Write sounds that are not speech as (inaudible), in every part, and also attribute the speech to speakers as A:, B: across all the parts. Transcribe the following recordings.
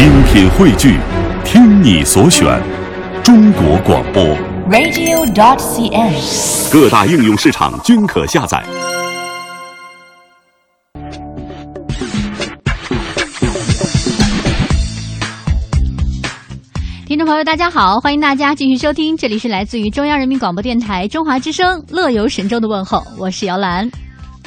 A: 精品汇聚，听你所选，中国广播。
B: radio.dot.cn，。
A: 各大应用市场均可下载。
C: 听众朋友，大家好，欢迎大家继续收听，这里是来自于中央人民广播电台中华之声乐游神州的问候，我是姚兰。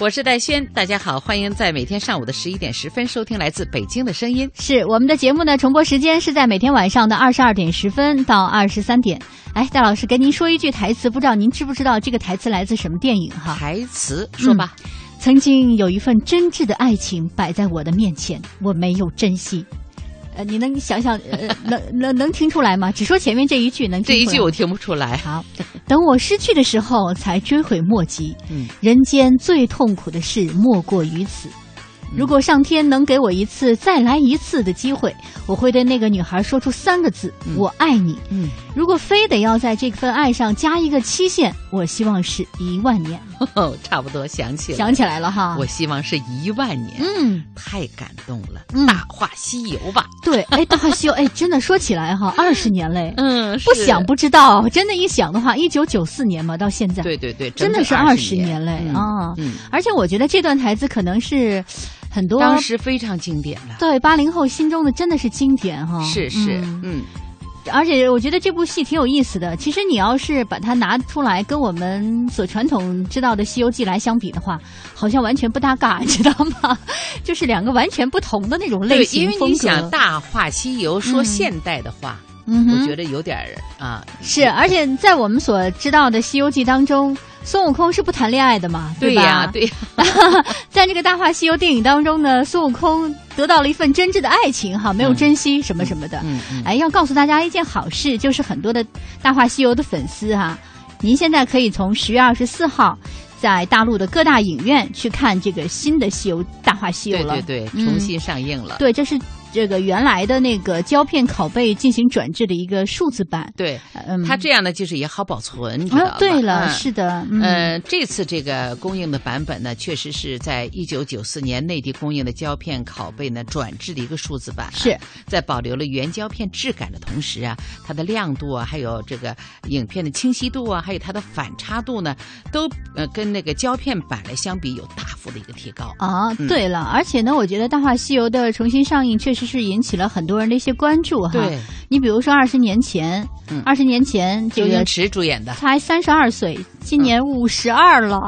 D: 我是戴轩，大家好，欢迎在每天上午的十一点十分收听来自北京的声音。
C: 是我们的节目呢，重播时间是在每天晚上的二十二点十分到二十三点。哎，戴老师跟您说一句台词，不知道您知不知道这个台词来自什么电影哈？
D: 台词说吧，
C: 曾经有一份真挚的爱情摆在我的面前，我没有珍惜。呃，你能想想，呃，(laughs) 能能能听出来吗？只说前面这一句，能听出来
D: 这一句我听不出来。
C: 好，等我失去的时候，才追悔莫及。
D: 嗯，
C: 人间最痛苦的事莫过于此。如果上天能给我一次再来一次的机会，我会对那个女孩说出三个字：“我爱你。”
D: 嗯，
C: 如果非得要在这份爱上加一个期限，我希望是一万年。(laughs)
D: 哦，差不多想起来，
C: 想起来了哈，
D: 我希望是一万年。
C: 嗯，
D: 太感动了，
C: 嗯
D: 大话西游》吧。
C: 对，哎，《大话西游》，哎，真的说起来哈，二十年嘞，
D: 嗯，
C: 不想不知道，真的，一想的话，一九九四年嘛，到现在，
D: 对对对，
C: 真的是二
D: 十
C: 十年嘞
D: 嗯
C: 啊！
D: 嗯，
C: 而且我觉得这段台词可能是很多
D: 当时非常经典了。
C: 对八零后心中的真的是经典哈。
D: 是是，
C: 嗯
D: 嗯，
C: 而且我觉得这部戏挺有意思的。其实你要是把它拿出来跟我们所传统知道的《西游记》来相比的话，好像完全不搭嘎，你 (laughs) 知道吗？就是两个完全不同的那种类，型
D: 因为。你想《大话西游》说
C: 嗯
D: 现代的话，
C: 嗯，
D: 我觉得有点儿啊，
C: 是，而且在我们所知道的《西游记》当中，孙悟空是不谈恋爱的嘛？吧？
D: 对呀，对呀，
C: 在这个《大话西游》电影当中呢，孙悟空得到了一份真挚的爱情，哈，没有珍惜什么什么的。
D: 嗯嗯，
C: 哎，要告诉大家一件好事，就是很多的《大话西游》的粉丝哈，您现在可以从十月二十四号在大陆的各大影院去看这个新的《西游大话西游》了。
D: 对对对，
C: 嗯
D: 重新上映了。
C: 对，这是这个原来的那个胶片拷贝进行转制的一个数字版。
D: 对，
C: 嗯，
D: 它这样呢，就是也好保存，你知道
C: 啊？，对了，
D: 嗯
C: 是的，嗯，
D: 呃，这次这个供应的版本呢，确实是在一九九四年内地供应的胶片拷贝呢转制的一个数字版、啊，
C: 是
D: 在保留了原胶片质感的同时啊，它的亮度啊，还有这个影片的清晰度啊，还有它的反差度呢，都呃跟那个胶片版来相比有大幅的一个提高。
C: 啊，
D: 嗯
C: 对了，而且呢，我觉得《大话西游》的重新上映确实是引起了很多人的一些关注哈。
D: 对，
C: 你比如说二十年前
D: 嗯，
C: 二十、年前这个
D: 周星驰主演的，
C: 才三十二岁，今年五十二了，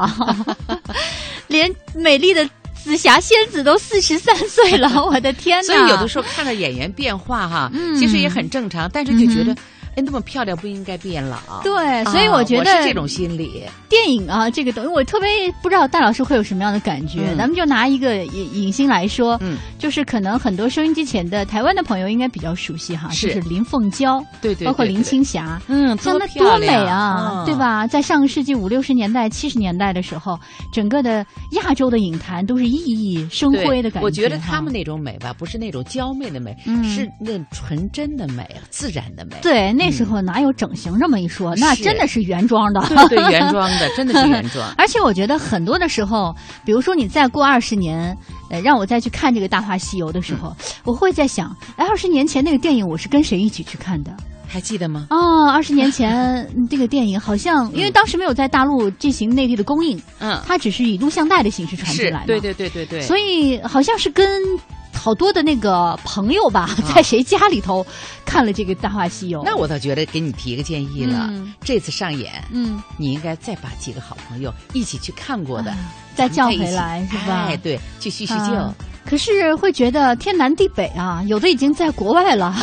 C: (laughs) 连美丽的紫霞仙子都四十三岁了，我的天哪！
D: 所以有的时候看到演员变化哈，
C: 嗯。
D: 其实也很正常，但是就觉得
C: 嗯，
D: 哎，那么漂亮不应该变老。
C: 对，所以
D: 啊
C: 我觉得、
D: 是这种心理。
C: 电影啊，这个东西我特别不知道戴老师会有什么样的感觉。
D: 嗯
C: 咱们就拿一个影影星来说，
D: 嗯，
C: 就是可能很多收音机前的台湾的朋友应该比较熟悉哈，
D: 是
C: 就是林凤娇，
D: 对对，
C: 包括林青霞。
D: 嗯，
C: 像那多美
D: 亮
C: 啊，对？吧？在上个世纪五六十年代、七十年代的时候，整个的亚洲的影坛都是熠熠生辉的感觉。
D: 我觉得
C: 哈
D: 他们那种美吧，不是那种娇媚的美，
C: 嗯
D: 是那纯真的美，自然的美。
C: 对那时候哪有整形这么一说？那真的是原装的。
D: 对对，(laughs) 原装的，真的是原装。(laughs)
C: 而且我觉得很多的时候，比如说你再过二十年，呃，让我再去看这个《大话西游》的时候，我会在想，哎，二十年前那个电影我是跟谁一起去看的？
D: 还记得吗？
C: 哦，二十年前嗯 (laughs) 这个电影好像，因为当时没有在大陆进行内地的公映，
D: 嗯，
C: 它只是以录像带的形式传出来
D: 的。，对对对对对。
C: 所以好像是跟好多的那个朋友吧，在谁家里头看了这个《大话西游》。
D: 那我倒觉得给你提个建议了，
C: 嗯
D: 这次上演，
C: 嗯，
D: 你应该再把几个好朋友一起去看过的，
C: 再叫回来是吧？
D: 哎，对，去叙叙旧。
C: 啊可是会觉得天南地北啊，有的已经在国外了，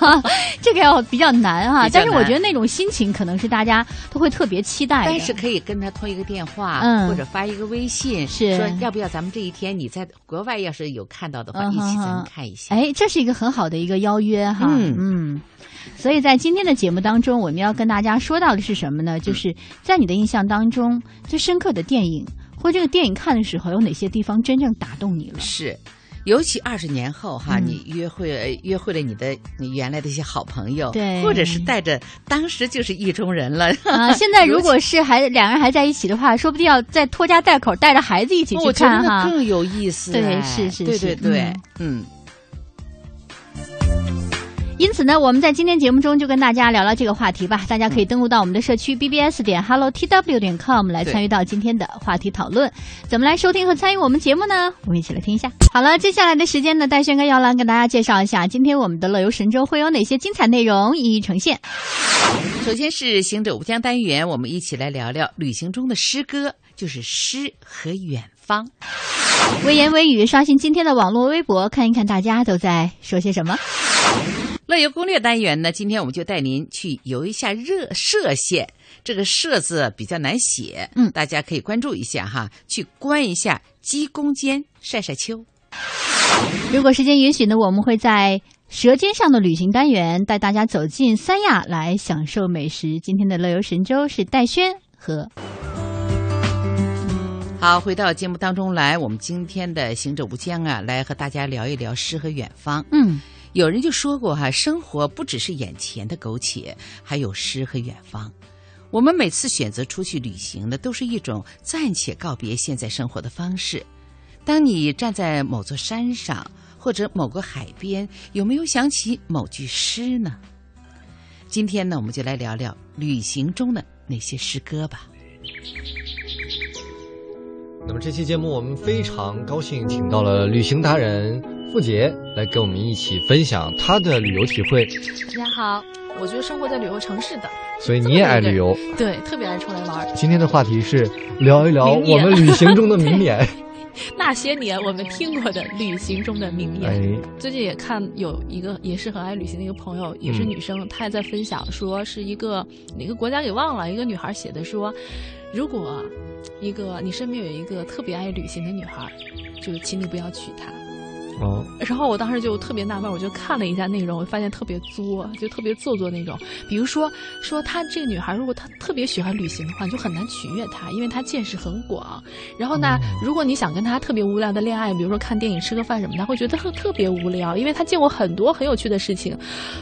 C: (laughs) 这个要比较难啊。
D: 难
C: 但是我觉得那种心情可能是大家都会特别期待的。
D: 但是可以跟他通一个电话，
C: 嗯
D: 或者发一个微信，
C: 是
D: 说要不要咱们这一天你在国外要是有看到的话，
C: 嗯
D: 一起咱们看一下。
C: 哎，这是一个很好的一个邀约哈。
D: 嗯
C: 嗯。所以在今天的节目当中，我们要跟大家说到的是什么呢？就是在你的印象当中最深刻的电影，或这个电影看的时候，有哪些地方真正打动你了？
D: 是。尤其二十年后哈，
C: 嗯
D: 你约会呃约会了你的你原来的一些好朋友，
C: 对
D: 或者是带着当时就是意中人了
C: 啊，(laughs) 现在如果是还两个人还在一起的话，说不定要再拖家带口带着孩子一起去
D: 我觉得
C: 看哈。
D: 那更有意思哎。
C: 对是是是
D: 对对对，
C: 嗯
D: 嗯。
C: 因此呢，我们在今天节目中就跟大家聊聊这个话题吧。大家可以登录到我们的社区 bbs 点 hello tw 点 com 来参与到今天的话题讨论。怎么来收听和参与我们节目呢？我们一起来听一下。好了，接下来的时间呢，戴轩跟姚兰跟大家介绍一下今天我们的乐游神州会有哪些精彩内容一一呈现。
D: 首先是行者无疆单元，我们一起来聊聊旅行中的诗歌，就是诗和远方。
C: 微言微语，刷新今天的网络微博，看一看大家都在说些什么。
D: 乐游攻略单元呢，今天我们就带您去游一下热歙县。这个“歙”字比较难写，
C: 嗯
D: 大家可以关注一下哈，去观一下鸡公间，晒晒秋。
C: 如果时间允许呢，我们会在《舌尖上的旅行》单元带大家走进三亚来享受美食。今天的乐游神州是戴轩和
D: 好，回到节目当中来，我们今天的行者无疆啊，来和大家聊一聊诗和远方。
C: 嗯，
D: 有人就说过哈，生活不只是眼前的苟且，还有诗和远方。我们每次选择出去旅行呢，都是一种暂且告别现在生活的方式。当你站在某座山上或者某个海边，有没有想起某句诗呢？今天呢，我们就来聊聊旅行中的那些诗歌吧。
B: 那么这期节目我们非常高兴，请到了旅行达人付杰来跟我们一起分享他的旅游体会。
E: 大家好，我就是生活在旅游城市的，
B: 所以你也爱旅游。
E: 对，特别爱出来玩。
B: 今天的话题是聊一聊我们旅行中的 (laughs) 名言。
E: 那些年我们听过的旅行中的名言。
B: 哎，
E: 最近也看有一个也是很爱旅行的一个朋友，也是
B: 嗯
E: 女生，她也在分享说是一个哪个国家给忘了，一个女孩写的说，如果一个你身边有一个特别爱旅行的女孩，就请你不要娶她。
B: 哦，
E: 然后我当时就特别纳闷，我就看了一下内容，我发现特别作，就特别做作那种。比如说，说她这个女孩，如果她特别喜欢旅行的话，你就很难取悦她，因为她见识很广。然后呢，如果你想跟她特别无聊的恋爱，比如说看电影、吃个饭什么的，她会觉得特特别无聊，因为她见过很多很有趣的事情。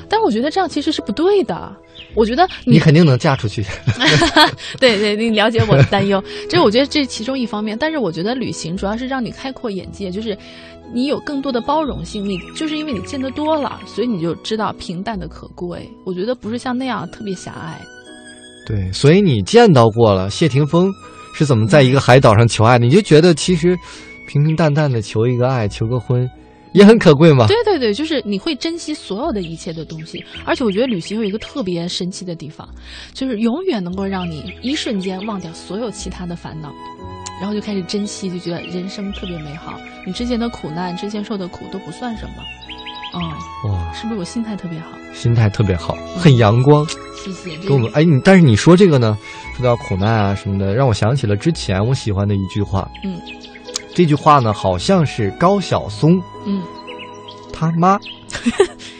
E: 但我觉得这样其实是不对的。我觉得
B: 你肯定能嫁出去。(laughs)
E: 对对，你了解我的担忧，这我觉得这是其中一方面。但是我觉得旅行主要是让你开阔眼界，就是你有更多的包容性。你就是因为你见得多了，所以你就知道平淡的可贵。我觉得不是像那样特别狭隘。
B: 对，所以你见到过了谢霆锋是怎么在一个海岛上求爱的，你就觉得其实平平淡淡的求一个爱，求个婚，也很可贵嘛。
E: 对对对，就是你会珍惜所有的一切的东西。而且我觉得旅行有一个特别神奇的地方，就是永远能够让你一瞬间忘掉所有其他的烦恼。然后就开始珍惜，就觉得人生特别美好。你之前的苦难，之前受的苦都不算什么。嗯，
B: 哇，
E: 是不是我心态特别好？
B: 心态特别好，很阳光。(laughs)
E: 谢谢。
B: 跟我们哎，你但是你说这个呢，说到苦难啊什么的，让我想起了之前我喜欢的一句话。
E: 嗯，
B: 这句话呢，好像是高晓松
E: 嗯，
B: 他妈，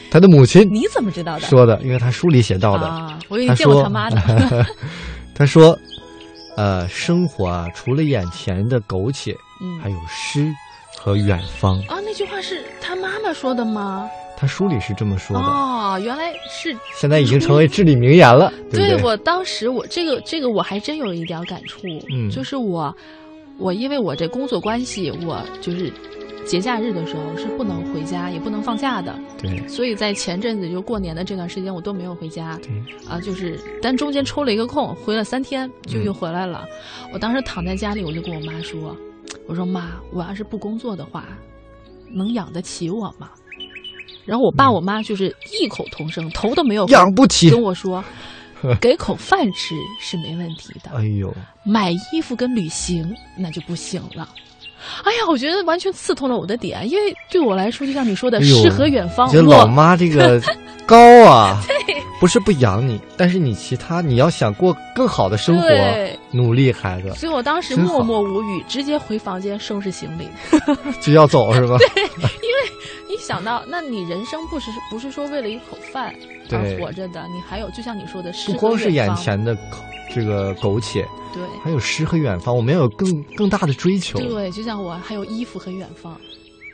B: 他的母亲 (laughs)
E: 你怎么知道的？
B: 说的，因为他书里写到的。
E: 啊，我以为你见过他妈的。(laughs)
B: 他说，呃，生活啊，除了眼前的苟且，
E: 嗯
B: 还有诗和远方。
E: 啊，那句话是他妈妈说的吗？
B: 他书里是这么说的，
E: 哦，原来是。
B: 现在已经成为至理名言了，对不对？
E: 我当时我这个这个我还真有一点感触，
B: 嗯
E: 就是我我因为我这工作关系，我就是节假日的时候是不能回家，也不能放假的，
B: 对
E: 所以在前阵子就过年的这段时间，我都没有回家。
B: 对，
E: 啊，就是但中间抽了一个空，回了三天就
B: 嗯
E: 又回来了。我当时躺在家里，我就跟我妈说：“我说妈，我要是不工作的话，能养得起我吗？”然后我爸我妈就是异口同声，头都没有
B: 养不起
E: 跟。我说：“给口饭吃是没问题的，
B: 哎呦，
E: 买衣服跟旅行那就不行了。”哎呀，我觉得完全刺痛了我的点，因为对我来说，就像你说的，诗和远方，
B: 觉得老妈这个 (laughs) 高啊，(laughs) 不是不养你，但是你其他你要想过更好的生活
E: 对，
B: 努力，孩子。
E: 所以我当时默默无语，直接回房间收拾行李。(laughs)
B: 就要走是吧？
E: 一想到，那你人生不是不是说为了一口饭而
B: 对
E: 活着的，你还有就像你说的，诗
B: 不光是眼，前的这个苟且，
E: 对
B: 还有诗和远方，我们要有更更大的追求。
E: 对，就像我还有衣服和远方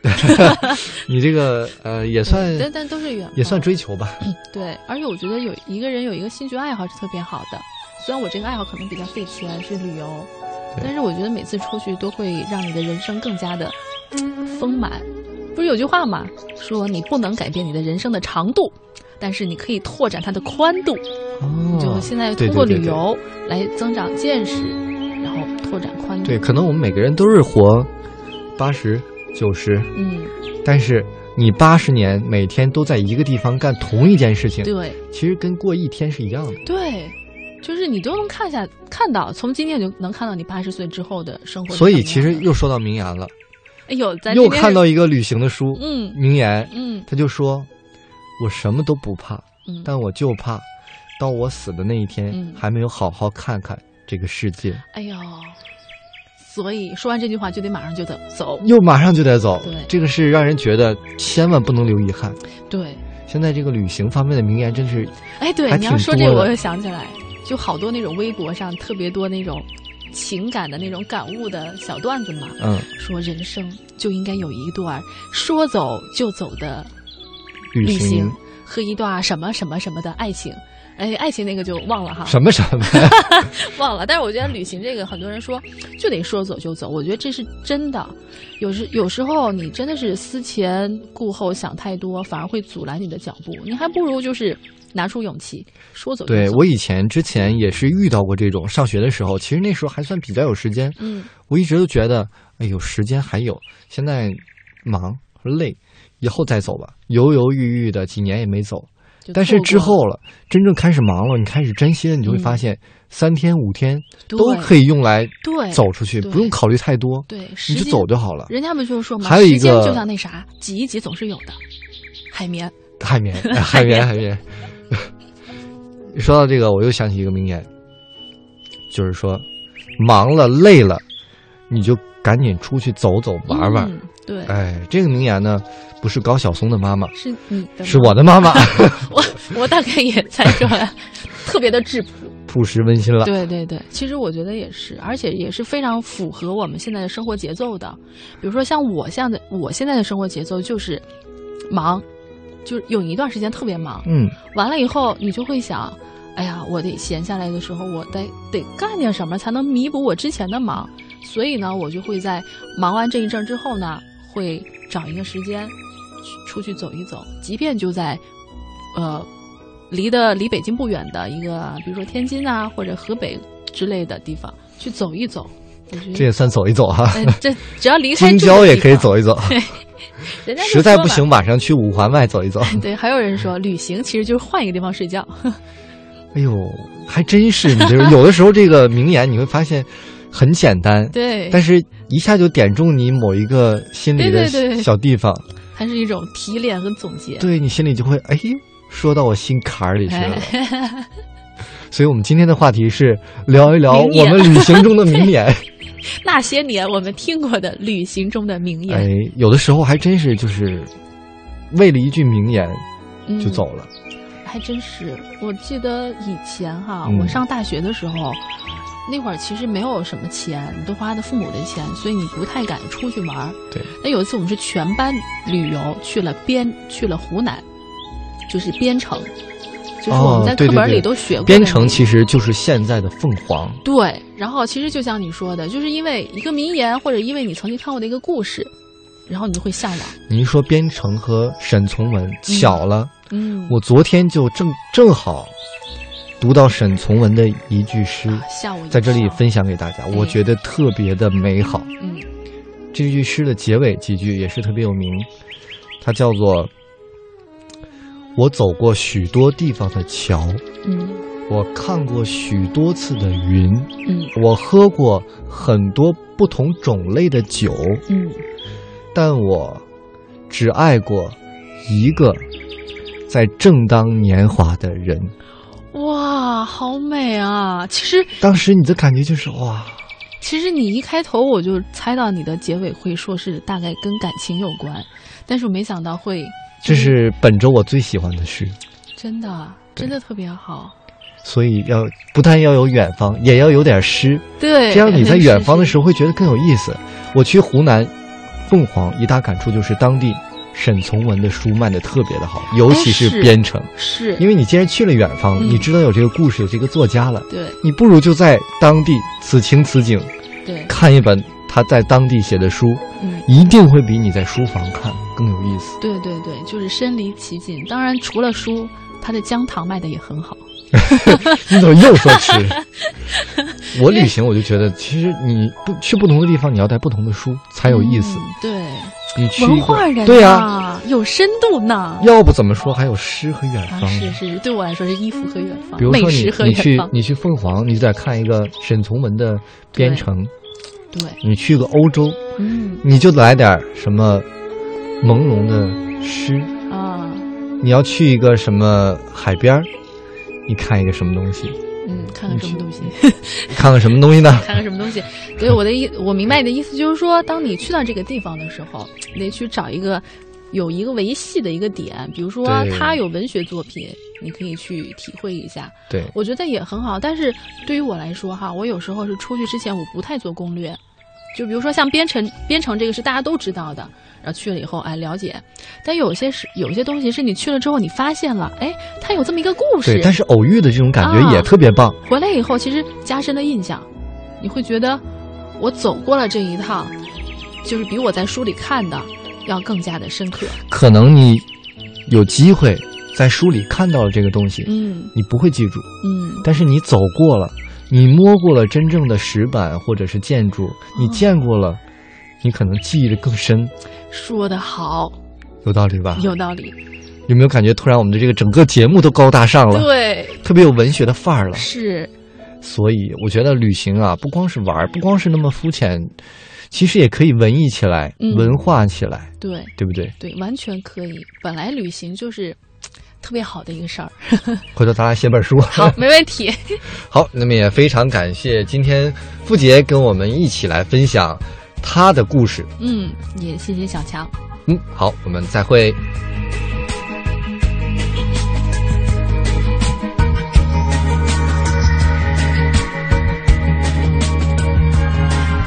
E: (laughs) (laughs)
B: 你这个呃也算
E: 但但都是远，
B: 也算追求吧。
E: 对。而且我觉得有一个人有一个兴趣爱好是特别好的，虽然我这个爱好可能比较费钱，是旅游，
B: 对
E: 但是我觉得每次出去都会让你的人生更加的丰满。不是有句话嘛？说你不能改变你的人生的长度，但是你可以拓展它的宽度。
B: 哦，
E: 就现在通过旅游来增长见识，然后拓展宽度。
B: 对，可能我们每个人都是活八十九十，
E: 嗯，
B: 但是你八十年每天都在一个地方干同一件事情，
E: 对
B: 其实跟过一天是一样的。
E: 对，就是你都能看下看到，从今天就能看到你八十岁之后的生活。
B: 所以其实，又说到名言了，
E: 哎呦，咱
B: 又看到一个旅行的书，
E: 嗯
B: 名言，
E: 嗯
B: 他就说：“我什么都不怕，
E: 嗯，
B: 但我就怕到我死的那一天，
E: 嗯
B: 还没有好好看看这个世界，
E: 哎呦，所以说完这句话就得马上就得走。
B: 又马上就得走。
E: 对
B: 这个是让人觉得千万不能留遗憾。
E: 对，
B: 现在这个旅行方面的名言真是
E: 哎，对，你要说这个，我又想起来，就好多那种微博上特别多那种情感的那种感悟的小段子嘛。
B: 嗯，
E: 说人生就应该有一段说走就走的
B: 旅
E: 旅行和一段什么什么什么的爱情。哎，爱情那个就忘了哈，
B: 什么什么，(laughs)
E: 忘了。但是我觉得旅行这个，很多人说就得说走就走，我觉得这是真的。有时有时候你真的是思前顾后想太多，反而会阻拦你的脚步。你还不如就是拿出勇气说走就走。
B: 对我以前之前也是遇到过这种，上学的时候，其实那时候还算比较有时间，
E: 嗯
B: 我一直都觉得，哎呦，时间还有，现在忙累，以后再走吧，犹犹豫豫的几年也没走。但是之后了，真正开始忙了，你开始珍惜了，你就会发
E: 嗯
B: 现，三天五天都可以用来
E: 对
B: 走出去，不用考虑太多，
E: 对，
B: 你就走就好了。
E: 人家不就是说嘛，
B: 还有一个
E: 就像那啥，挤一挤总是有的。海绵，
B: 海绵，哎海绵，海绵。(laughs) 说到这个，我又想起一个名言，就是说，忙了累了，你就赶紧出去走走玩玩。
E: 嗯对，
B: 哎，这个名言呢，不是高晓松的妈妈，
E: 是你的，
B: 是我的妈妈，(laughs)
E: 我我大概也猜出来，(laughs) 特别的质朴。
B: 朴实温馨了。
E: 对对对，其实我觉得也是，而且也是非常符合我们现在的生活节奏的。比如说像我现在我现在的生活节奏就是忙，就是有一段时间特别忙，
B: 嗯，
E: 完了以后你就会想，哎呀，我得闲下来的时候，我得得干点什么才能弥补我之前的忙。所以呢，我就会在忙完这一阵儿之后呢，会找一个时间去出去走一走，即便就在呃离的离北京不远的一个，比如说天津啊或者河北之类的地方去走一走。
B: 这也算走一走哈。
E: 哎，这只要离开
B: 京
E: 住的
B: 郊也可以走一走，(laughs) (laughs)
E: 人家
B: 实在不行，晚上去五环外走一走。(laughs)
E: 对，还有人说旅行其实就是换一个地方睡觉。(laughs)
B: 哎呦，还真是，你就是有的时候这个名言你会发现很简单，
E: 对，
B: 但是一下就点中你某一个心里的
E: 对对对
B: 小地方，
E: 它是一种提炼和总结。
B: 对你心里就会哎呦，说到我心坎儿里去了。
E: 哎，
B: 所以我们今天的话题是聊一聊我们旅行中的名言。(laughs)
E: 那些年我们听过的旅行中的名言，
B: 哎，有的时候还真是就是为了一句名言
E: 嗯
B: 就走了。
E: 还真是。我记得以前哈，
B: 嗯
E: 我上大学的时候，那会儿其实没有什么钱，都花的父母的钱，所以你不太敢出去玩儿。
B: 对，
E: 那有一次我们是全班旅游去了边，去了湖南，就是边城，就是我们在课本里都学过的
B: 边
E: 那个
B: 城其实就是现在的凤凰。
E: 对，然后其实就像你说的，就是因为一个名言，或者因为你曾经看过的一个故事，然后你就会向往。
B: 你一说编程和沈从文，巧了，
E: 嗯，
B: 我昨天就正正好读到沈从文的一句诗，
E: 吓我
B: 在这里分享给大家，我
E: 哎
B: 觉得特别的美好。
E: 嗯
B: 这句诗的结尾几句也是特别有名，它叫做“我走过许多地方的桥，
E: 嗯
B: 我看过许多次的云，
E: 嗯
B: 我喝过很多不同种类的酒，
E: 嗯，
B: 但我只爱过一个在正当年华的人。
E: 哇，好美啊！其实
B: 当时你的感觉就是哇，
E: 其实你一开头我就猜到你的结尾会说是大概跟感情有关，但是我没想到会，
B: 这是本周我最喜欢的诗。
E: 真的真的特别好。
B: 所以要不但要有远方，也要有点诗，
E: 对，
B: 这样你在远方的时
E: 候，
B: 会觉得更有意思。我去湖南凤凰，一大感触就是当地沈从文的书卖的特别的好，尤其是
E: 是
B: 边城。
E: 是
B: 因为你既然去了远方，
E: 嗯
B: 你知道有这个故事，有这个作家了，
E: 对
B: 你不如就在当地此情此景
E: 对，
B: 看一本他在当地写的书，
E: 嗯。
B: 一定会比你在书房看更有意思。
E: 对对对，就是身临其境。当然，除了书，它的姜糖卖的也很好。(laughs)
B: 你怎么又说吃？(laughs) 我旅行我就觉得，其实你不去不同的地方，你要带不同的书才有意思。
E: 嗯对，
B: 你去一个
E: 文化人
B: 对呀、
E: 啊，有深度呢。
B: 要不怎么说还有诗和远
E: 啊，
B: 方？
E: 是是，对我来说是衣服和远方，
B: 比如说你你
E: 远方。
B: 去你去凤凰，你就得看一个沈从文的边城；
E: 对，
B: 你去个欧洲，
E: 嗯
B: 你就来点什么朦胧的诗；
E: 啊，
B: 你要去一个什么海边儿，你看一个什么东西？
E: 嗯，看看什么东西。(laughs)
B: 看看什么东西呢？(laughs)
E: 看看什么东西。对我的意，我明白你的意思，就是说，当你去到这个地方的时候，你得去找一个有一个维系的一个点，比如说
B: 对
E: 他有文学作品，你可以去体会一下。
B: 对，
E: 我觉得也很好。但是对于我来说，哈，我有时候是出去之前我不太做攻略，就比如说像编程，编程这个是大家都知道的，然后去了以后哎了解，但有些是有些东西是你去了之后你发现了，哎，它有这么一个故事
B: 对，，但是偶遇的这种感觉也
E: 啊
B: 特别棒。
E: 回来以后，其实加深了印象，你会觉得我走过了这一趟，就是比我在书里看的要更加的深刻。
B: 可能你有机会在书里看到了这个东西，
E: 嗯
B: 你不会记住，
E: 嗯，
B: 但是你走过了，你摸过了真正的石板或者是建筑，你见过了，你可能记忆的更深，
E: 说得好，
B: 有道理吧？
E: 有道理。
B: 有没有感觉突然我们的这个整个节目都高大上了，
E: 对，
B: 特别有文学的范儿了？
E: 是，
B: 所以我觉得旅行啊，不光是玩儿，不光是那么肤浅，其实也可以文艺起来，
E: 嗯
B: 文化起来，
E: 对
B: 对不对？
E: 对，完全可以。本来旅行就是特别好的一个事儿。(laughs)
B: 回头咱俩写本书。(laughs)
E: 好，没问题。(laughs)
B: 好，那么也非常感谢今天付杰跟我们一起来分享他的故事。
E: 嗯，也谢谢小强。
B: 嗯，好，我们再会。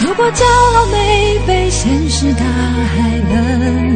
F: 如果骄傲没被现实大海冷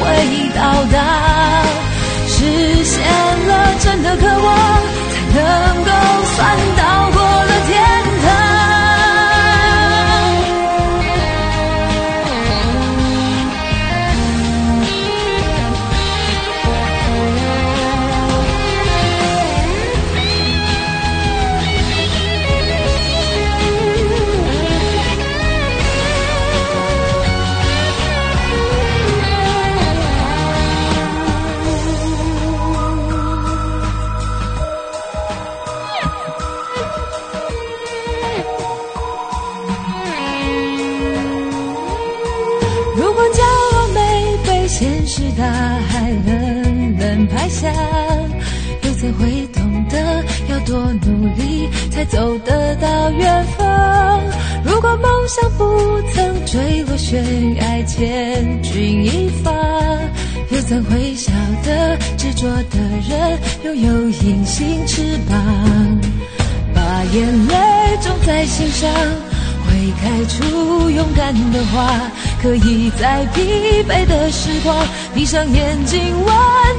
F: 会到达，实现了真的渴望，才能够算敢的花，可以在疲惫的时光，闭上眼睛闻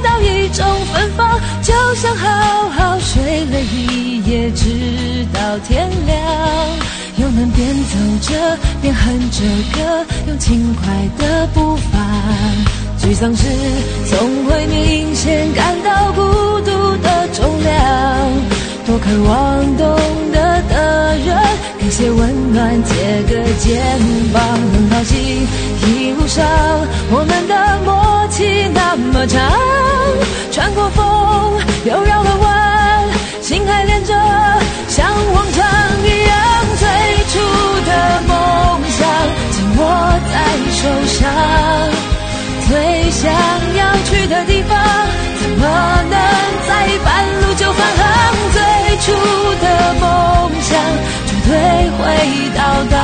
F: 到一种芬芳，就像好好睡了一夜，直到天亮。又能边走着边哼着歌，用轻快的步伐。沮丧时总会明显感到孤独的重量，多渴望懂得的人给些温暖，借个肩膀。受伤。最想要去的地方，怎么能在半路就返航？最初的梦想绝对会到达，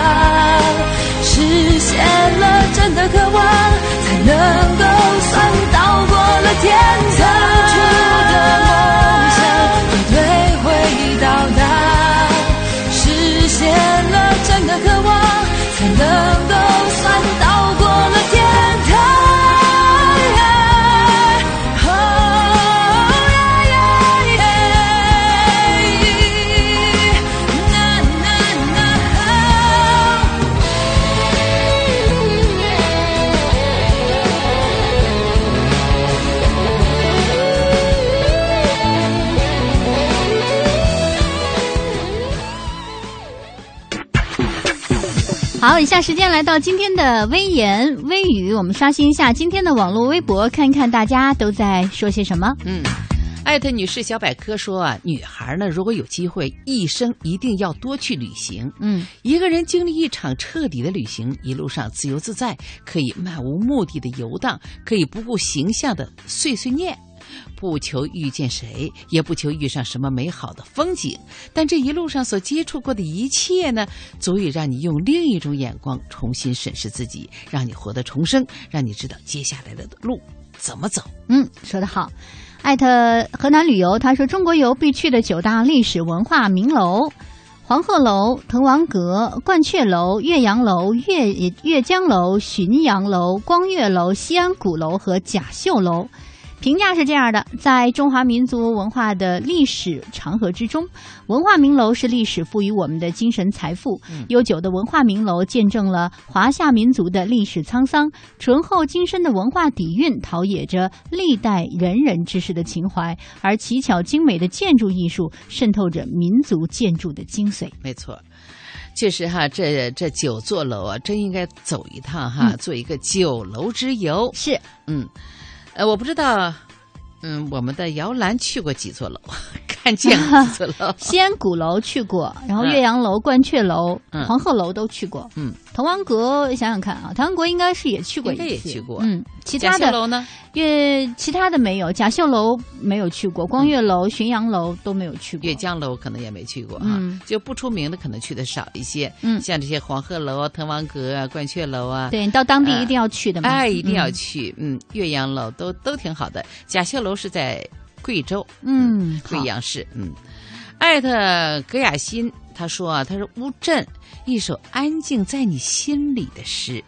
F: 实现了真的渴望，才能够算到过了天堂。最初的梦想绝对会到达，实现了真的渴望，才能
C: 好，以下时间来到今天的微言微语，我们刷新一下今天的网络微博，看一看大家都在说些什么。
D: 嗯，艾特女士小百科说啊，女孩呢，如果有机会，一生一定要多去旅行。
C: 嗯，
D: 一个人经历一场彻底的旅行，一路上自由自在，可以漫无目的的游荡，可以不顾形象的碎碎念。不求遇见谁，也不求遇上什么美好的风景，但这一路上所接触过的一切呢，足以让你用另一种眼光重新审视自己，让你活得重生，让你知道接下来的路怎么走。
C: 嗯，说得好。艾特河南旅游，他说中国游必去的九大历史文化名楼：黄鹤楼、滕王阁、鹳雀楼、岳阳楼、岳岳江楼、浔阳楼、光岳楼、西安鼓楼和甲秀楼。评价是这样的：在中华民族文化的历史长河之中，文化名楼是历史赋予我们的精神财富。悠久的文化名楼见证了华夏民族的历史沧桑，醇厚精深的文化底蕴陶冶着历代仁人志士的情怀，而奇巧精美的建筑艺术渗透着民族建筑的精髓。
D: 没错。确实哈，这这九座楼啊，真应该走一趟哈，做一个九楼之游。
C: 是，
D: 嗯，呃，我不知道，嗯，我们的摇篮去过几座楼，(laughs) 看见过几座楼。
C: 西安鼓楼去过，然后
D: 嗯
C: 岳阳楼、鹳雀楼、
D: 嗯
C: 黄鹤楼都去过。
D: 嗯，
C: 滕王阁想想看啊，滕王阁应该是也去过一次，
D: 应该也去过
C: 嗯，其他的
D: 秀楼呢？
C: 岳其他的没有，甲秀楼没有去过，光岳楼、浔阳楼都没有去过。
D: 岳江楼可能也没去过哈，
C: 嗯
D: 就不出名的可能去的少一些。
C: 嗯
D: 像这些黄鹤楼啊、滕王阁啊、鹳雀楼啊，
C: 对你到当地一定要去的嘛，
D: 哎，一定要
C: 嗯
D: 去。嗯，岳阳楼都都挺好的。甲秀楼是在贵州，
C: 嗯，
D: 贵阳市。嗯，艾特葛雅欣他说啊，他说乌镇一首安静在你心里的诗，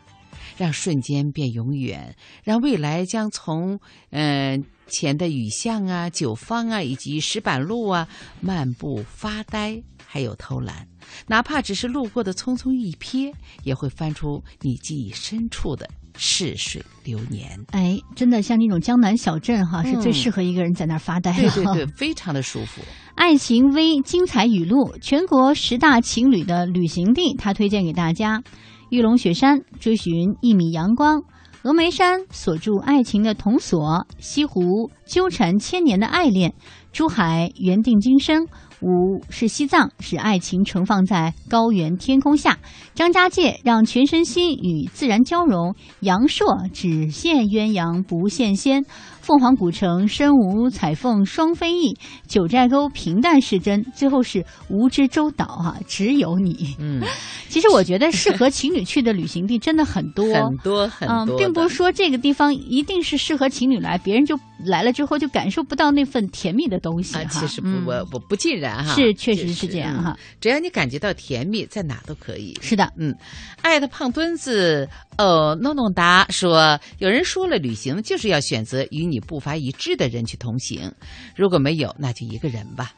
D: 让瞬间变永远，让未来将从嗯、呃前的雨巷啊、九方啊以及石板路啊漫步发呆，还有偷懒，哪怕只是路过的匆匆一瞥，也会翻出你记忆深处的逝水流年。
C: 哎，真的像那种江南小镇哈，是最
D: 嗯
C: 适合一个人在那儿发呆
D: 对
C: 了。
D: 对对，非常的舒服。
C: 爱情微精彩语录，全国十大情侣的旅行地，他推荐给大家：玉龙雪山追寻一米阳光，峨眉山锁住爱情的铜锁，西湖纠缠千年的爱恋，珠海缘定今生。五是西藏，使爱情盛放在高原天空下；张家界让全身心与自然交融；阳朔只羡鸳鸯不羡仙；凤凰古城身无彩凤双飞翼；九寨沟平淡是真；最后是无知周岛哈、只有你。
D: 嗯，(laughs)
C: 其实我觉得适合情侣去的旅行地真的很多，
D: 很多很多
C: 嗯，并不是说这个地方一定是适合情侣来，别人就来了之后就感受不到那份甜蜜的东西
D: 啊，
C: 哈。
D: 其实不
C: 嗯。
D: 我我不尽然哈，
C: 是确实
D: 是
C: 这样哈。
D: 嗯。只要你感觉到甜蜜，在哪都可以。
C: 是的，
D: 嗯，爱的胖墩子哦，弄弄达说，有人说了，旅行就是要选择与你步伐一致的人去同行，如果没有，那就一个人吧。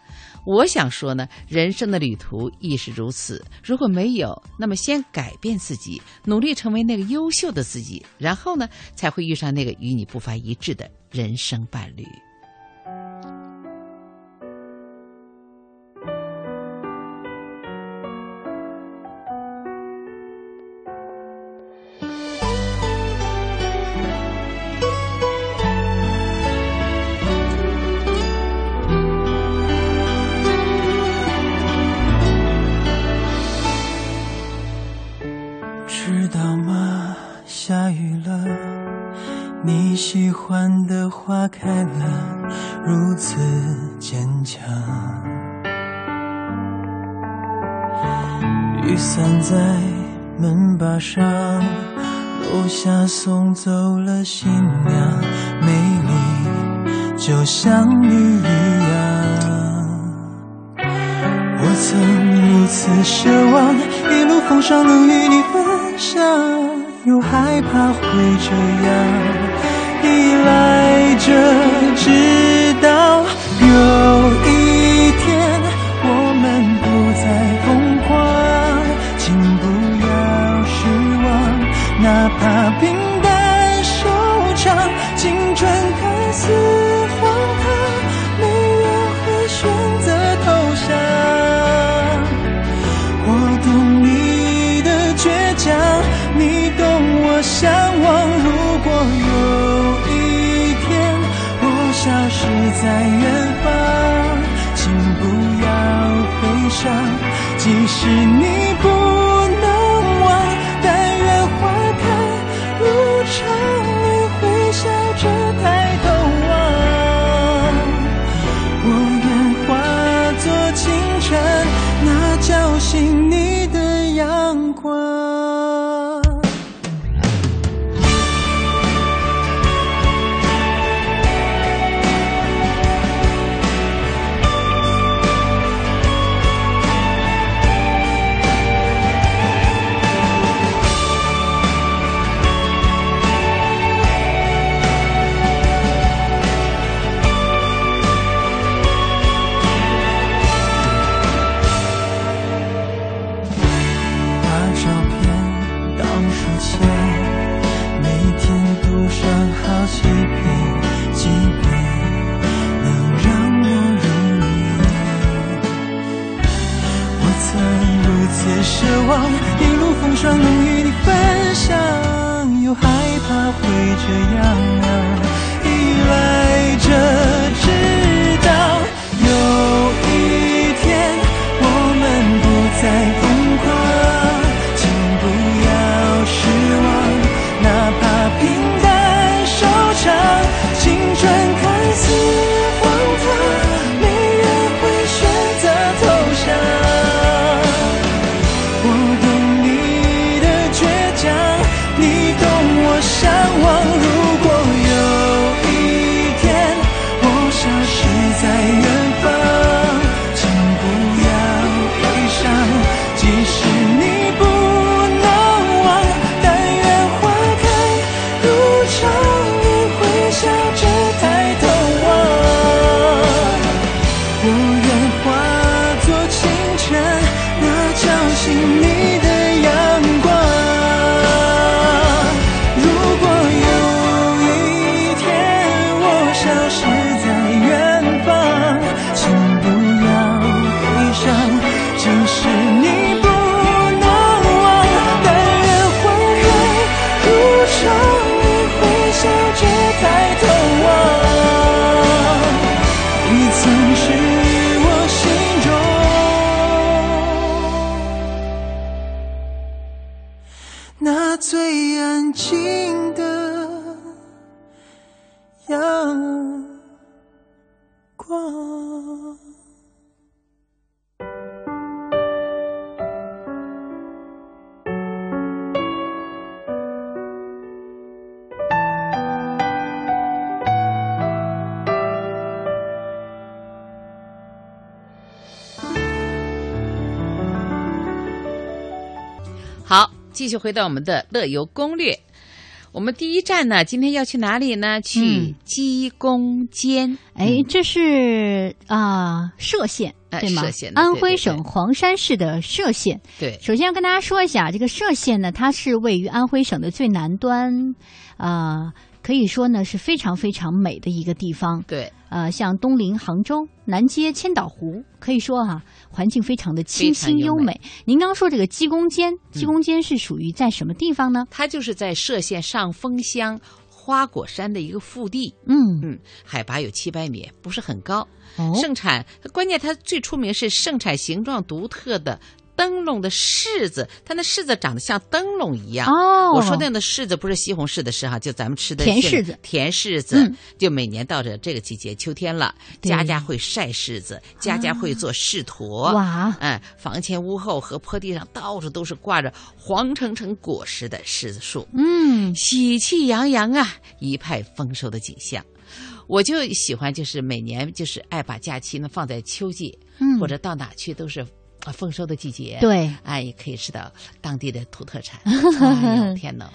D: 我想说呢，人生的旅途亦是如此。如果没有，那么先改变自己，努力成为那个优秀的自己，然后呢，才会遇上那个与你步伐一致的人生伴侣。
G: 花开了，如此坚强。雨伞在门把上，楼下送走了新娘，美丽就像你一样。我曾如此奢望，一路风霜能与你分享，又害怕会这样依赖着，直到是你几遍，几遍能让我入眠。我曾如此奢望，一路风霜能与你分享，又害怕会这样啊，心事
D: 你继续回到我们的乐游攻略。我们第一站呢，今天要去哪里呢？去
C: 嗯
D: 鸡公尖。
C: 哎，这是啊、歙县
D: 哎
C: 对吗安徽省黄山市的歙县。
D: 对
C: 首先要跟大家说一下，这个歙县呢，它是位于安徽省的最南端，啊、可以说呢是非常非常美的一个地方。
D: 对，
C: 呃，像东临杭州，南接千岛湖，可以说哈、环境非常的清新优美。您刚刚说这个鸡公尖，鸡公尖是属于在什么地方呢？
D: 它就是在歙县上峰乡花果山的一个腹地，
C: 嗯，
D: 嗯，海拔有七百米，不是很高。
C: 哦，
D: 盛产，关键它最出名是盛产形状独特的灯笼的柿子，它那柿子长得像灯笼一样。
C: 哦，
D: 我说那的那柿子不是西红柿的柿哈，就咱们吃的
C: 甜柿子
D: 甜柿子，
C: 嗯
D: 就每年到着这个季节，秋天了，家家会晒柿子，家家会做柿坨。
C: 哇，
D: 哎，房前屋后和坡地上到处都是挂着黄澄澄果实的柿子树。
C: 嗯，
D: 喜气洋洋啊，一派丰收的景象。我就喜欢，就是每年就是爱把假期呢放在秋季，
C: 嗯
D: 或者到哪去都是啊丰收的季节。，
C: 对，
D: 哎，也可以吃到当地的土特产。(laughs) 哎呦天哪！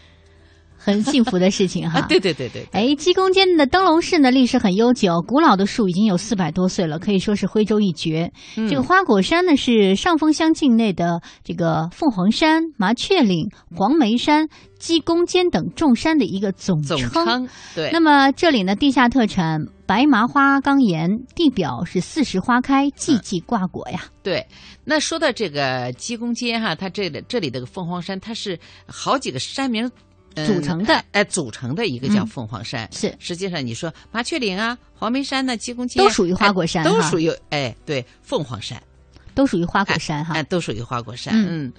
C: 很幸福的事情哈。(laughs)
D: 啊，对对对对，
C: 哎，鸡公尖的灯笼柿呢，历史很悠久，古老的树已经有四百多岁了，可以说是徽州一绝。
D: 嗯
C: 这个花果山呢，是上峰乡境内的这个凤凰山、麻雀岭、黄梅山、鸡公尖等众山的一个总
D: 总称对。
C: 那么这里呢，地下特产白麻花岗岩，地表是四时花开，季季挂果呀。
D: 对，那说到这个鸡公尖哈，它这里这里的凤凰山，它是好几个山名。嗯
C: 组成的。
D: 哎，哎组成的一个叫
C: 嗯。
D: 凤凰山，
C: 是。
D: 实际上你说麻雀岭啊、黄梅山呢、鸡公尖
C: 都属于花果山
D: 都属于哎对凤凰山，
C: 都属于花果山哈。
D: 哎，都属于花果山。
C: 嗯。
D: 嗯，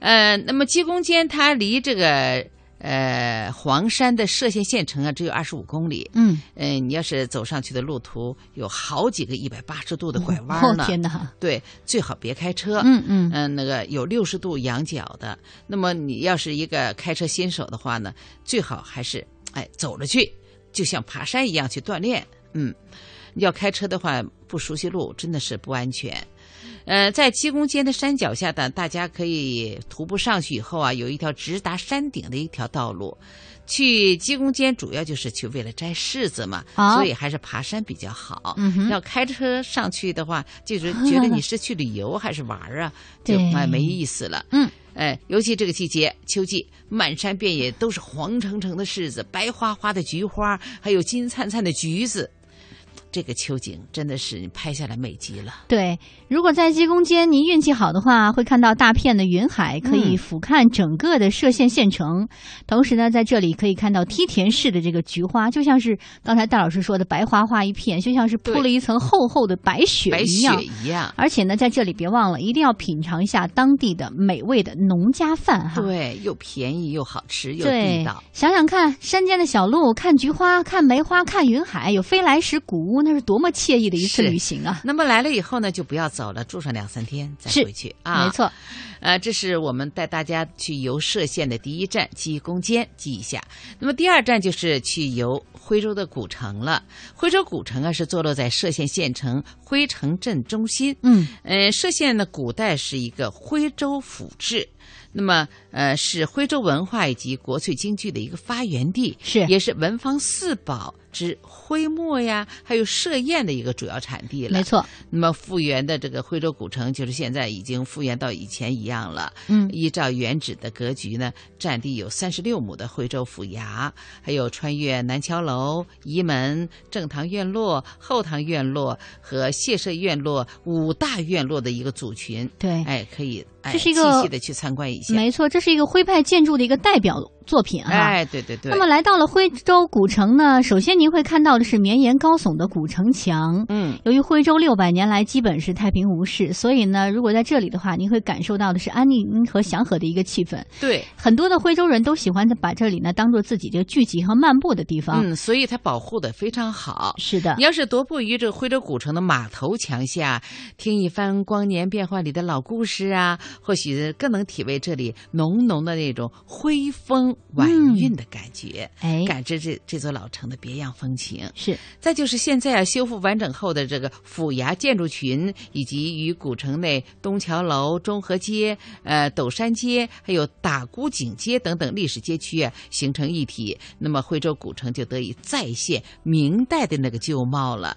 D: 呃，那么鸡公尖它离这个呃黄山的歙县县城啊只有二十五公里。
C: 嗯，
D: 嗯、你要是走上去的路途有好几个一百八十度的拐弯
C: 哦
D: 呢。
C: 天哪！
D: 对，最好别开车。
C: 嗯嗯
D: 嗯，那个有六十度仰角的，那么你要是一个开车新手的话呢，最好还是哎走着去，就像爬山一样去锻炼。嗯，要开车的话不熟悉路真的是不安全。呃，在鸡公尖的山脚下呢，大家可以徒步上去以后啊，有一条直达山顶的一条道路。去鸡公尖主要就是去为了摘柿子嘛，
C: 好
D: 所以还是爬山比较好。
C: 嗯
D: 要开车上去的话，就是觉得你是去旅游还是玩儿啊，就
C: 对
D: 蛮没意思了。
C: 嗯，
D: 哎，尤其这个季节，秋季，满山遍野都是黄澄澄的柿子，白花花的菊花，还有金灿灿的橘子。这个秋景真的是拍下来美极了。
C: 对，如果在鸡公间您运气好的话，会看到大片的云海，可以
D: 嗯
C: 俯瞰整个的歙县县城。同时呢，在这里可以看到梯田式的这个菊花，就像是刚才戴老师说的白花花一片，就像是铺了一层厚厚的白雪
D: 白雪
C: 一样。而且呢，在这里别忘了，一定要品尝一下当地的美味的农家饭哈。
D: 对，又便宜又好吃又地道。，
C: 想想看，山间的小路，看菊花，看梅花，看云海，有飞来石古屋，那是多么惬意的一次旅行啊！
D: 那么来了以后呢，就不要走了，住上两三天再回去啊。
C: 没错，
D: 呃，这是我们带大家去游歙县的第一站记忆攻坚，记一下。那么第二站就是去游徽州的古城了。徽州古城啊，是坐落在歙县县城徽城镇中心。
C: 嗯，
D: 呃，歙县呢，古代是一个徽州府治。那么，呃，是徽州文化以及国粹京剧的一个发源地，
C: 是
D: 也是文房四宝之徽墨呀，还有歙砚的一个主要产地了。
C: 没错，
D: 那么复原的这个徽州古城，就是现在已经复原到以前一样了。
C: 嗯
D: 依照原址的格局呢，占地有三十六亩的惠州府衙，还有穿越南桥楼、仪门、正堂院落、后堂院落和谢舍院落五大院落的一个组群。
C: 对，
D: 哎，可以哎
C: 这是一个
D: 细细的去参观一下。
C: 没错，这是一个徽派建筑的一个代表作品哈。
D: 哎，对对对。
C: 那么来到了徽州古城呢，首先您会看到的是绵延高耸的古城墙。
D: 嗯，
C: 由于徽州六百年来基本是太平无事，所以呢，如果在这里的话，您会感受到的是安宁和祥和的一个气氛。
D: 对，
C: 很多的徽州人都喜欢把这里呢当做自己这个聚集和漫步的地方。
D: 嗯，所以它保护的非常好。
C: 是的
D: 你，要是踱步于这个徽州古城的码头墙下，听一番光年变幻里的老故事啊，或许更能体味这里浓浓的那种徽风晚韵的感觉，
C: 哎，
D: 感知这这座老城的别样风情。
C: 是
D: 再就是现在啊，修复完整后的这个府衙建筑群，以及与古城内东桥楼、中和街、呃斗山街，还有打鼓井街等等历史街区啊，形成一体。那么徽州古城就得以再现明代的那个旧貌了。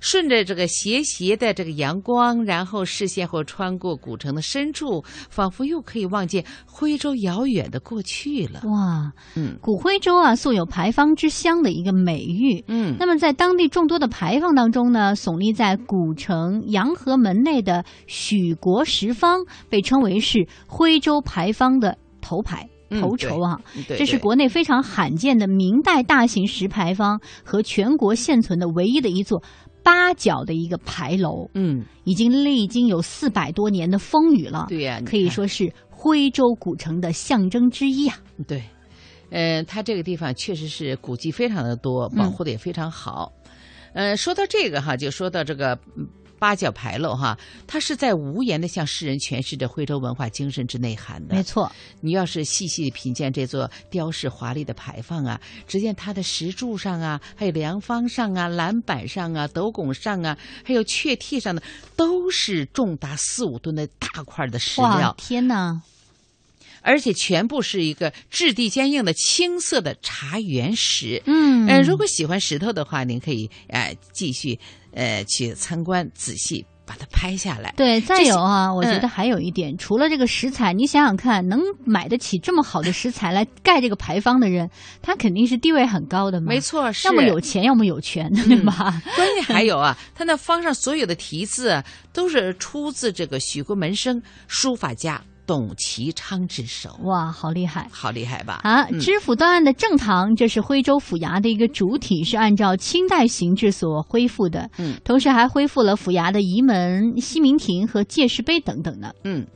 D: 顺着这个斜斜的这个阳光，然后视线或穿过古城的深处，仿佛又可以望见徽州遥远的过去了。
C: 哇，
D: 嗯
C: 古徽州啊，素有牌坊之乡的一个美誉。
D: 嗯，
C: 那么，在当地众多的牌坊当中呢，耸立在古城洋河门内的许国石坊，被称为是徽州牌坊的头牌。
D: 嗯
C: 头筹啊，
D: 对
C: 这是国内非常罕见的明代大型石牌坊和全国现存的唯一的一座八角的一个牌楼，
D: 嗯，
C: 已经历经有四百多年的风雨了，
D: 对呀、你
C: 可以说是徽州古城的象征之一啊。
D: 对，嗯、它这个地方确实是古迹非常的多，保护的也非常好。呃，说到这个哈，就说到这个嗯八角牌楼哈，它是在无言的向世人诠释着徽州文化精神之内涵的。
C: 没错，
D: 你要是细细品鉴这座雕饰华丽的牌坊啊，只见它的石柱上啊，还有梁方上啊、栏板上啊、斗拱上啊，还有雀替上的，都是重达四五吨的大块的石料，，
C: 天哪！
D: 而且全部是一个质地坚硬的青色的茶园石。
C: 嗯，
D: 呃，如果喜欢石头的话，您可以呃继续呃去参观，仔细把它拍下来。
C: 对，再有啊，我觉
D: 嗯
C: 得还有一点，除了这个食材，你想想看，能买得起这么好的食材来盖这个牌坊的人，他肯定是地位很高的嘛。
D: 没，错，
C: 要么有钱，要么有权，对吧？(laughs)
D: 关键还有啊，他那方上所有的题字啊，都是出自这个许国门生书法家董其昌之手，
C: 哇，好厉害！
D: 好厉害吧？
C: 啊，
D: 嗯
C: 知府断案的正堂，这是徽州府衙的一个主体，是按照清代形制所恢复的。
D: 嗯，
C: 同时还恢复了府衙的仪门、西明亭和戒石碑等等的。
D: 嗯。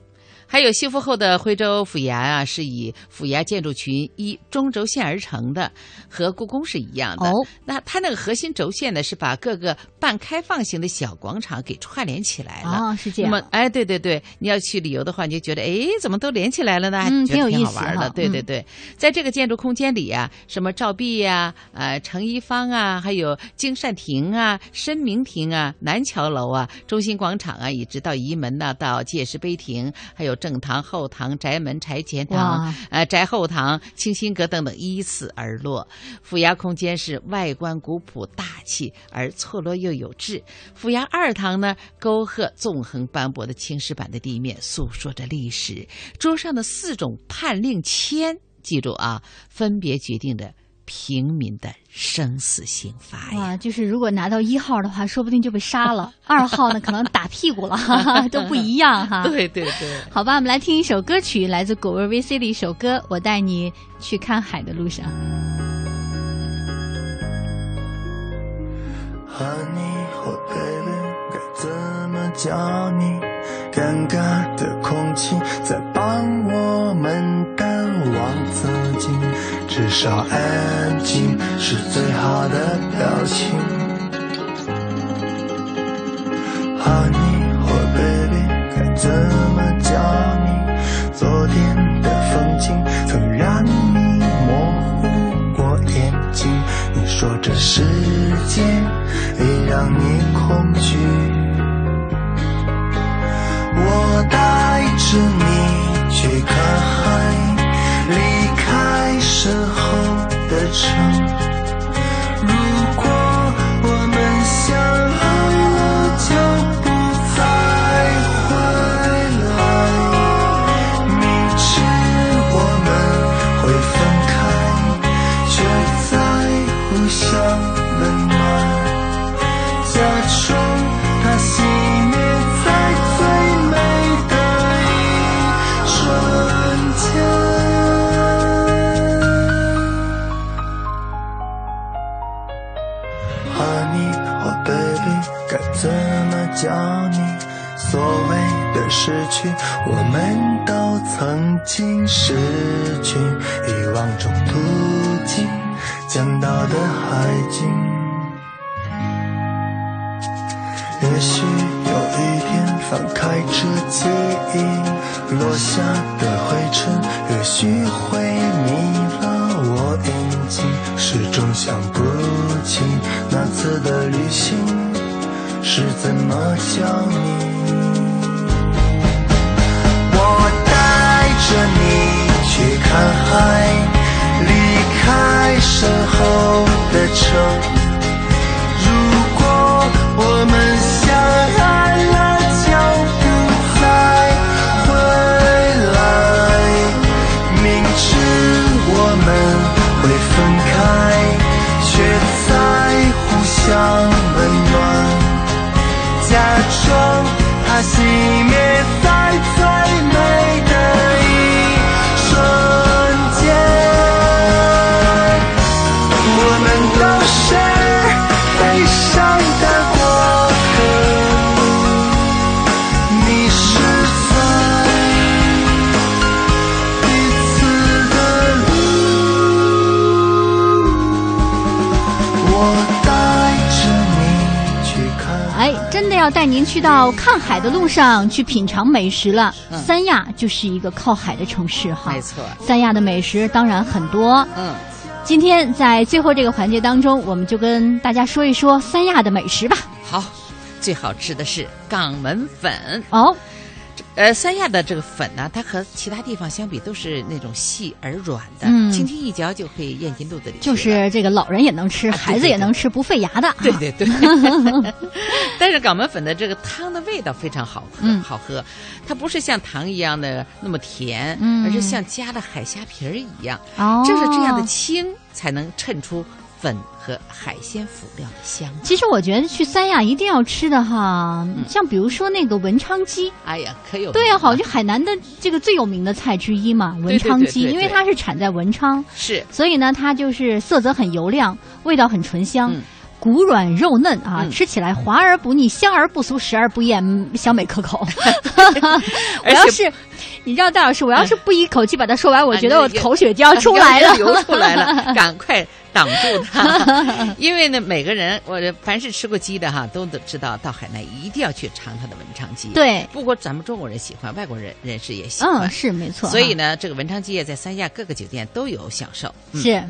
D: 还有修复后的徽州府衙啊，是以府衙建筑群依中轴线而成的，和故宫是一样的。
C: 哦，
D: 那它那个核心轴线呢，是把各个半开放型的小广场给串联起来了。
C: 哦，是这样。
D: 那么，哎，对对对，你要去旅游的话，你就觉得，哎，怎么都连起来了呢？还
C: 嗯挺有意思
D: 挺好玩的。对对对，在这个建筑空间里啊，什么照壁呀、呃，程一方啊，还有金善亭啊、申明亭啊、南桥楼啊、中心广场啊，一直到仪门呐、到界石碑亭，还有正堂、后堂、宅门、柴前堂、呃宅后堂、清心阁等等依次而落。府衙空间是外观古朴大气，而错落又有致。府衙二堂呢，沟壑纵横斑驳的青石板的地面诉说着历史，桌上的四种判令签，记住啊，分别决定着平民的生死刑罚呀。
C: 哇，就是如果拿到一号的话，说不定就被杀了；(laughs) 二号呢，可能打屁股了，哈哈，都不一样哈。
D: 对对对，
C: 好吧，我们来听一首歌曲，来自果味 VC 的一首歌《我带你去看海的路上》。
H: 和你或 baby 该怎么叫你？尴尬的空气在帮我们至少安静是最好的表情。和你或 baby 该怎么叫你？昨天的风景曾让你模糊过眼睛，你说这世界已让你恐惧。我带着身后的城。和你或 baby 该怎么叫你？所谓的失去，我们都曾经失去，遗忘中途径，讲到的海景。也许有一天翻开这记忆，落下的灰尘，也许会迷眼睛始终想不起那次的旅行
G: 是怎么想你我带着你去看海离开身后的城它熄
C: 要带您去到看海的路上去品尝美食了。
D: 嗯
C: 三亚就是一个靠海的城市哈。
D: 没错，
C: 三亚的美食当然很多。
D: 嗯，
C: 今天在最后这个环节当中，我们就跟大家说一说三亚的美食吧。
D: 好，最好吃的是港门粉。
C: 哦，
D: 呃，三亚的这个粉呢，它和其他地方相比都是那种细而软的，
C: 嗯
D: 轻轻一嚼就可以咽进肚子里
C: 就。是这个老人也能吃，
D: 啊
C: 孩子也能吃，不费牙的。
D: 对对对，(laughs) 但是港门粉的这个汤的味道非常好喝，
C: 嗯
D: 好喝，它不是像糖一样的那么甜，
C: 嗯
D: 而是像加了海虾皮儿一样，
C: 哦，
D: 正是这样的清才能衬出粉和海鲜辅料的香。
C: 其实我觉得去三亚一定要吃的哈，
D: 嗯
C: 像比如说那个文昌鸡，
D: 哎呀，可有
C: 对呀、好像海南的这个最有名的菜之一嘛，文昌鸡，
D: 对对
C: 因为它是产在文昌，
D: 是
C: 所以呢，它就是色泽很油亮，味道很醇香。
D: 嗯
C: 骨软肉嫩啊，
D: 嗯
C: 吃起来滑而不腻，香而不俗，食而不厌，嗯香美可口。(laughs) (laughs) 我要是，你知道，戴老师，我要是不一口气把它说完，我觉得我口水就要出来了。(laughs)
D: 流出来了，赶快挡住它。(laughs) 因为呢，每个人，我凡是吃过鸡的哈，都都知道到海南一定要去尝它的文昌鸡。，
C: 对，
D: 不过咱们中国人喜欢，外国人人士也喜欢。
C: 嗯，是没错。
D: 所以呢，这个文昌鸡也在三亚各个酒店都有享受。嗯、，
C: 是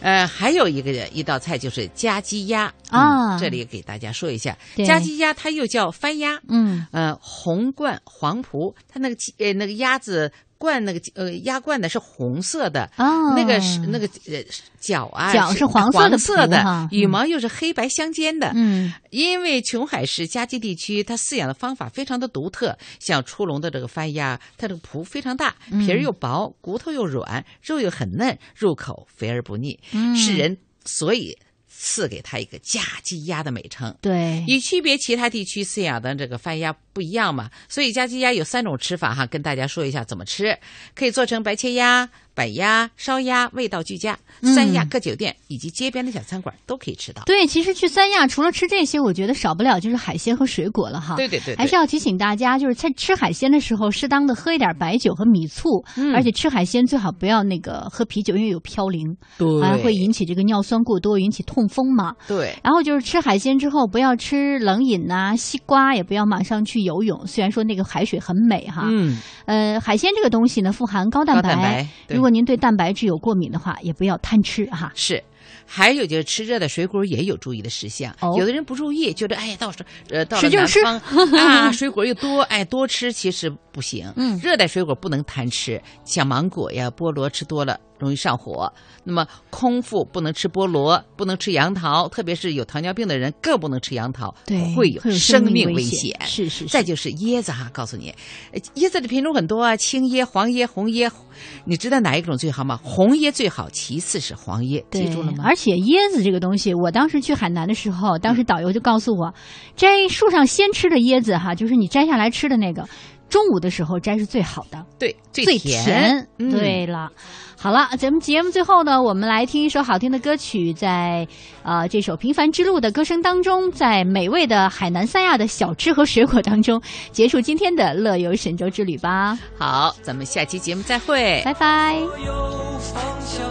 D: 呃，还有一个一道菜就是加鸡鸭
C: 啊
D: 嗯这里给大家说一下，
C: 对
D: 夹鸡鸭它又叫番鸭，
C: 嗯
D: 呃，红冠黄脯，它那个鸡呃那个鸭子冠那个呃鸭冠的是红色的，
C: 哦
D: 那个是那个呃脚啊
C: 脚是黄色的
D: 黄色的，羽毛又是黑白相间的。
C: 嗯
D: 因为琼海市嘉基地区，它饲养的方法非常的独特。像出笼的这个番鸭，它这个脯非常大，
C: 嗯
D: 皮儿又薄，骨头又软，肉又很嫩，入口肥而不腻，
C: 嗯
D: 世人所以赐给他一个家鸡鸭的美称。
C: 对，
D: 与区别其他地区饲养的这个番鸭不一样嘛，所以家鸡鸭有三种吃法哈，跟大家说一下怎么吃。可以做成白切鸭、板鸭、烧鸭，味道俱佳。
C: 嗯
D: 三亚各酒店以及街边的小餐馆都可以吃到。
C: 对，其实去三亚除了吃这些，我觉得少不了就是海鲜和水果了哈。
D: 对对对对
C: 还是要提醒大家，就是在吃海鲜的时候，适当的喝一点白酒和米醋，
D: 嗯
C: 而且吃海鲜最好不要那个喝啤酒，因为有嘌呤，
D: 对
C: 啊，会引起这个尿酸过多，引起痛风嘛。
D: 对。
C: 然后就是吃海鲜之后，不要吃冷饮呐、西瓜，也不要马上去游泳。虽然说那个海水很美哈，
D: 嗯，
C: 呃，海鲜这个东西呢，富含高蛋白，
D: 蛋白
C: 如果您对蛋白质有过敏的话，也不要贪吃哈。
D: 是。还有就是吃热的水果也有注意的事项，
C: 哦
D: 有的人不注意，觉得哎呀，到时候呃到了南方啊，水果又多，哎多吃其实不行。
C: 嗯
D: 热带水果不能贪吃，像芒果呀、菠萝吃多了容易上火。那么空腹不能吃菠萝，不能吃杨桃，特别是有糖尿病的人更不能吃杨桃，
C: 对，
D: 会有
C: 生
D: 生命
C: 危
D: 危险。
C: 是是是。
D: 再就是椰子哈，告诉你，呃椰子的品种很多啊，青椰、黄椰、红椰，你知道哪一种最好吗？红椰最好，其次是黄椰，记住了吗？
C: 而且椰子这个东西，我当时去海南的时候，当时导游就告诉我，摘树上先吃的椰子哈，就是你摘下来吃的那个，中午的时候摘是最好的，
D: 对，最
C: 最
D: 甜。嗯
C: 对了，好了，咱们节目最后呢，我们来听一首好听的歌曲，在呃这首《平凡之路》的歌声当中，在美味的海南三亚的小吃和水果当中，结束今天的乐游神州之旅吧，
D: 好，咱们下期节目再会。
C: 拜拜。
G: 有方向，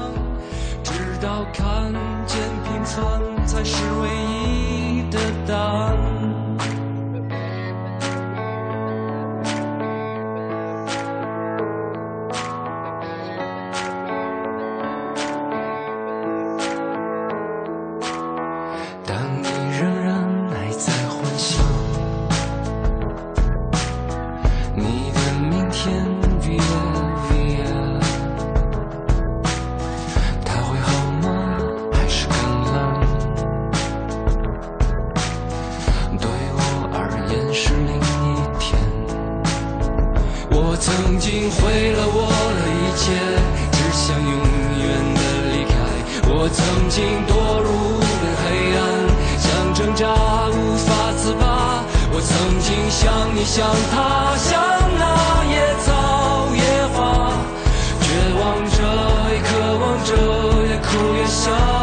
G: 直到看见平凡才是唯一的答案。是另一天，我曾经毁了我的一切，只想永远的离开；我曾
I: 经堕入无边黑暗，想挣扎，无法自拔；我曾经想你，想他，想那野草野花，绝望着，也渴望着，也哭也笑。